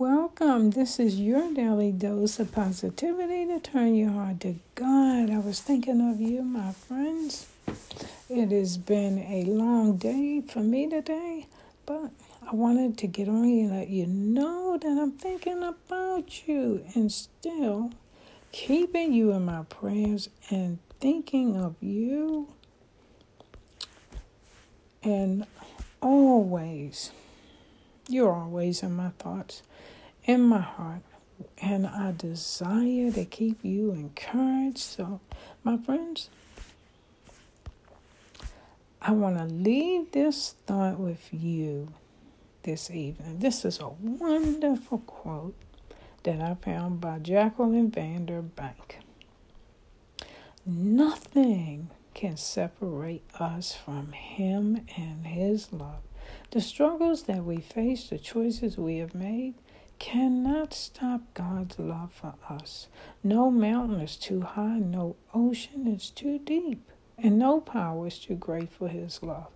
Welcome. This is your daily dose of positivity to turn your heart to God. I was thinking of you, my friends. It has been a long day for me today, but I wanted to get on and let you know that I'm thinking about you and still keeping you in my prayers and thinking of you and always you're always in my thoughts, in my heart, and I desire to keep you encouraged. So, my friends, I want to leave this thought with you this evening. This is a wonderful quote that I found by Jacqueline Vander Bank. Nothing can separate us from Him and His love. The struggles that we face, the choices we have made, cannot stop God's love for us. No mountain is too high, no ocean is too deep, and no power is too great for His love.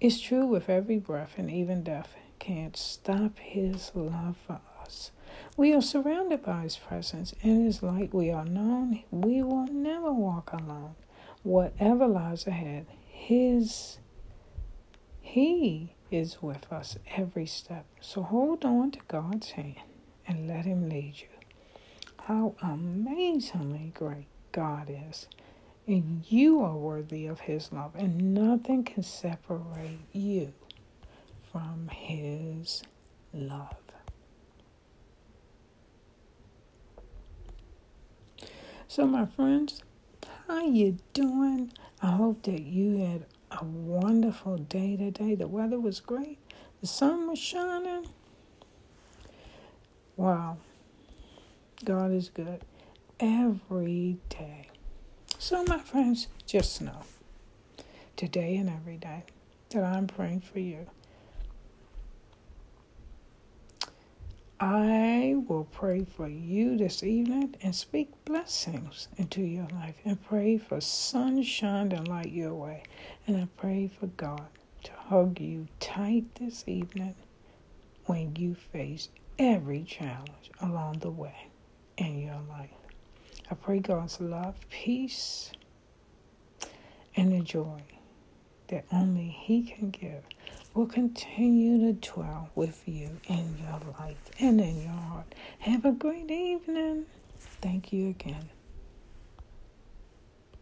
It's true with every breath, and even death can't stop His love for us. We are surrounded by His presence, and it is like we are known. We will never walk alone. Whatever lies ahead, His He is with us every step. So hold on to God's hand and let Him lead you. How amazingly great God is. And you are worthy of His love, and nothing can separate you from His love. So, my friends, how you doing? I hope that you had a wonderful day today. The weather was great. The sun was shining. Wow. God is good every day. So, my friends, just know today and every day that I'm praying for you. I will pray for you this evening and speak blessings into your life and pray for sunshine to light your way. And I pray for God to hug you tight this evening when you face every challenge along the way in your life. I pray God's love, peace, and joy that only He can give will continue to dwell with you in your life and in your heart. Have a great evening. Thank you again.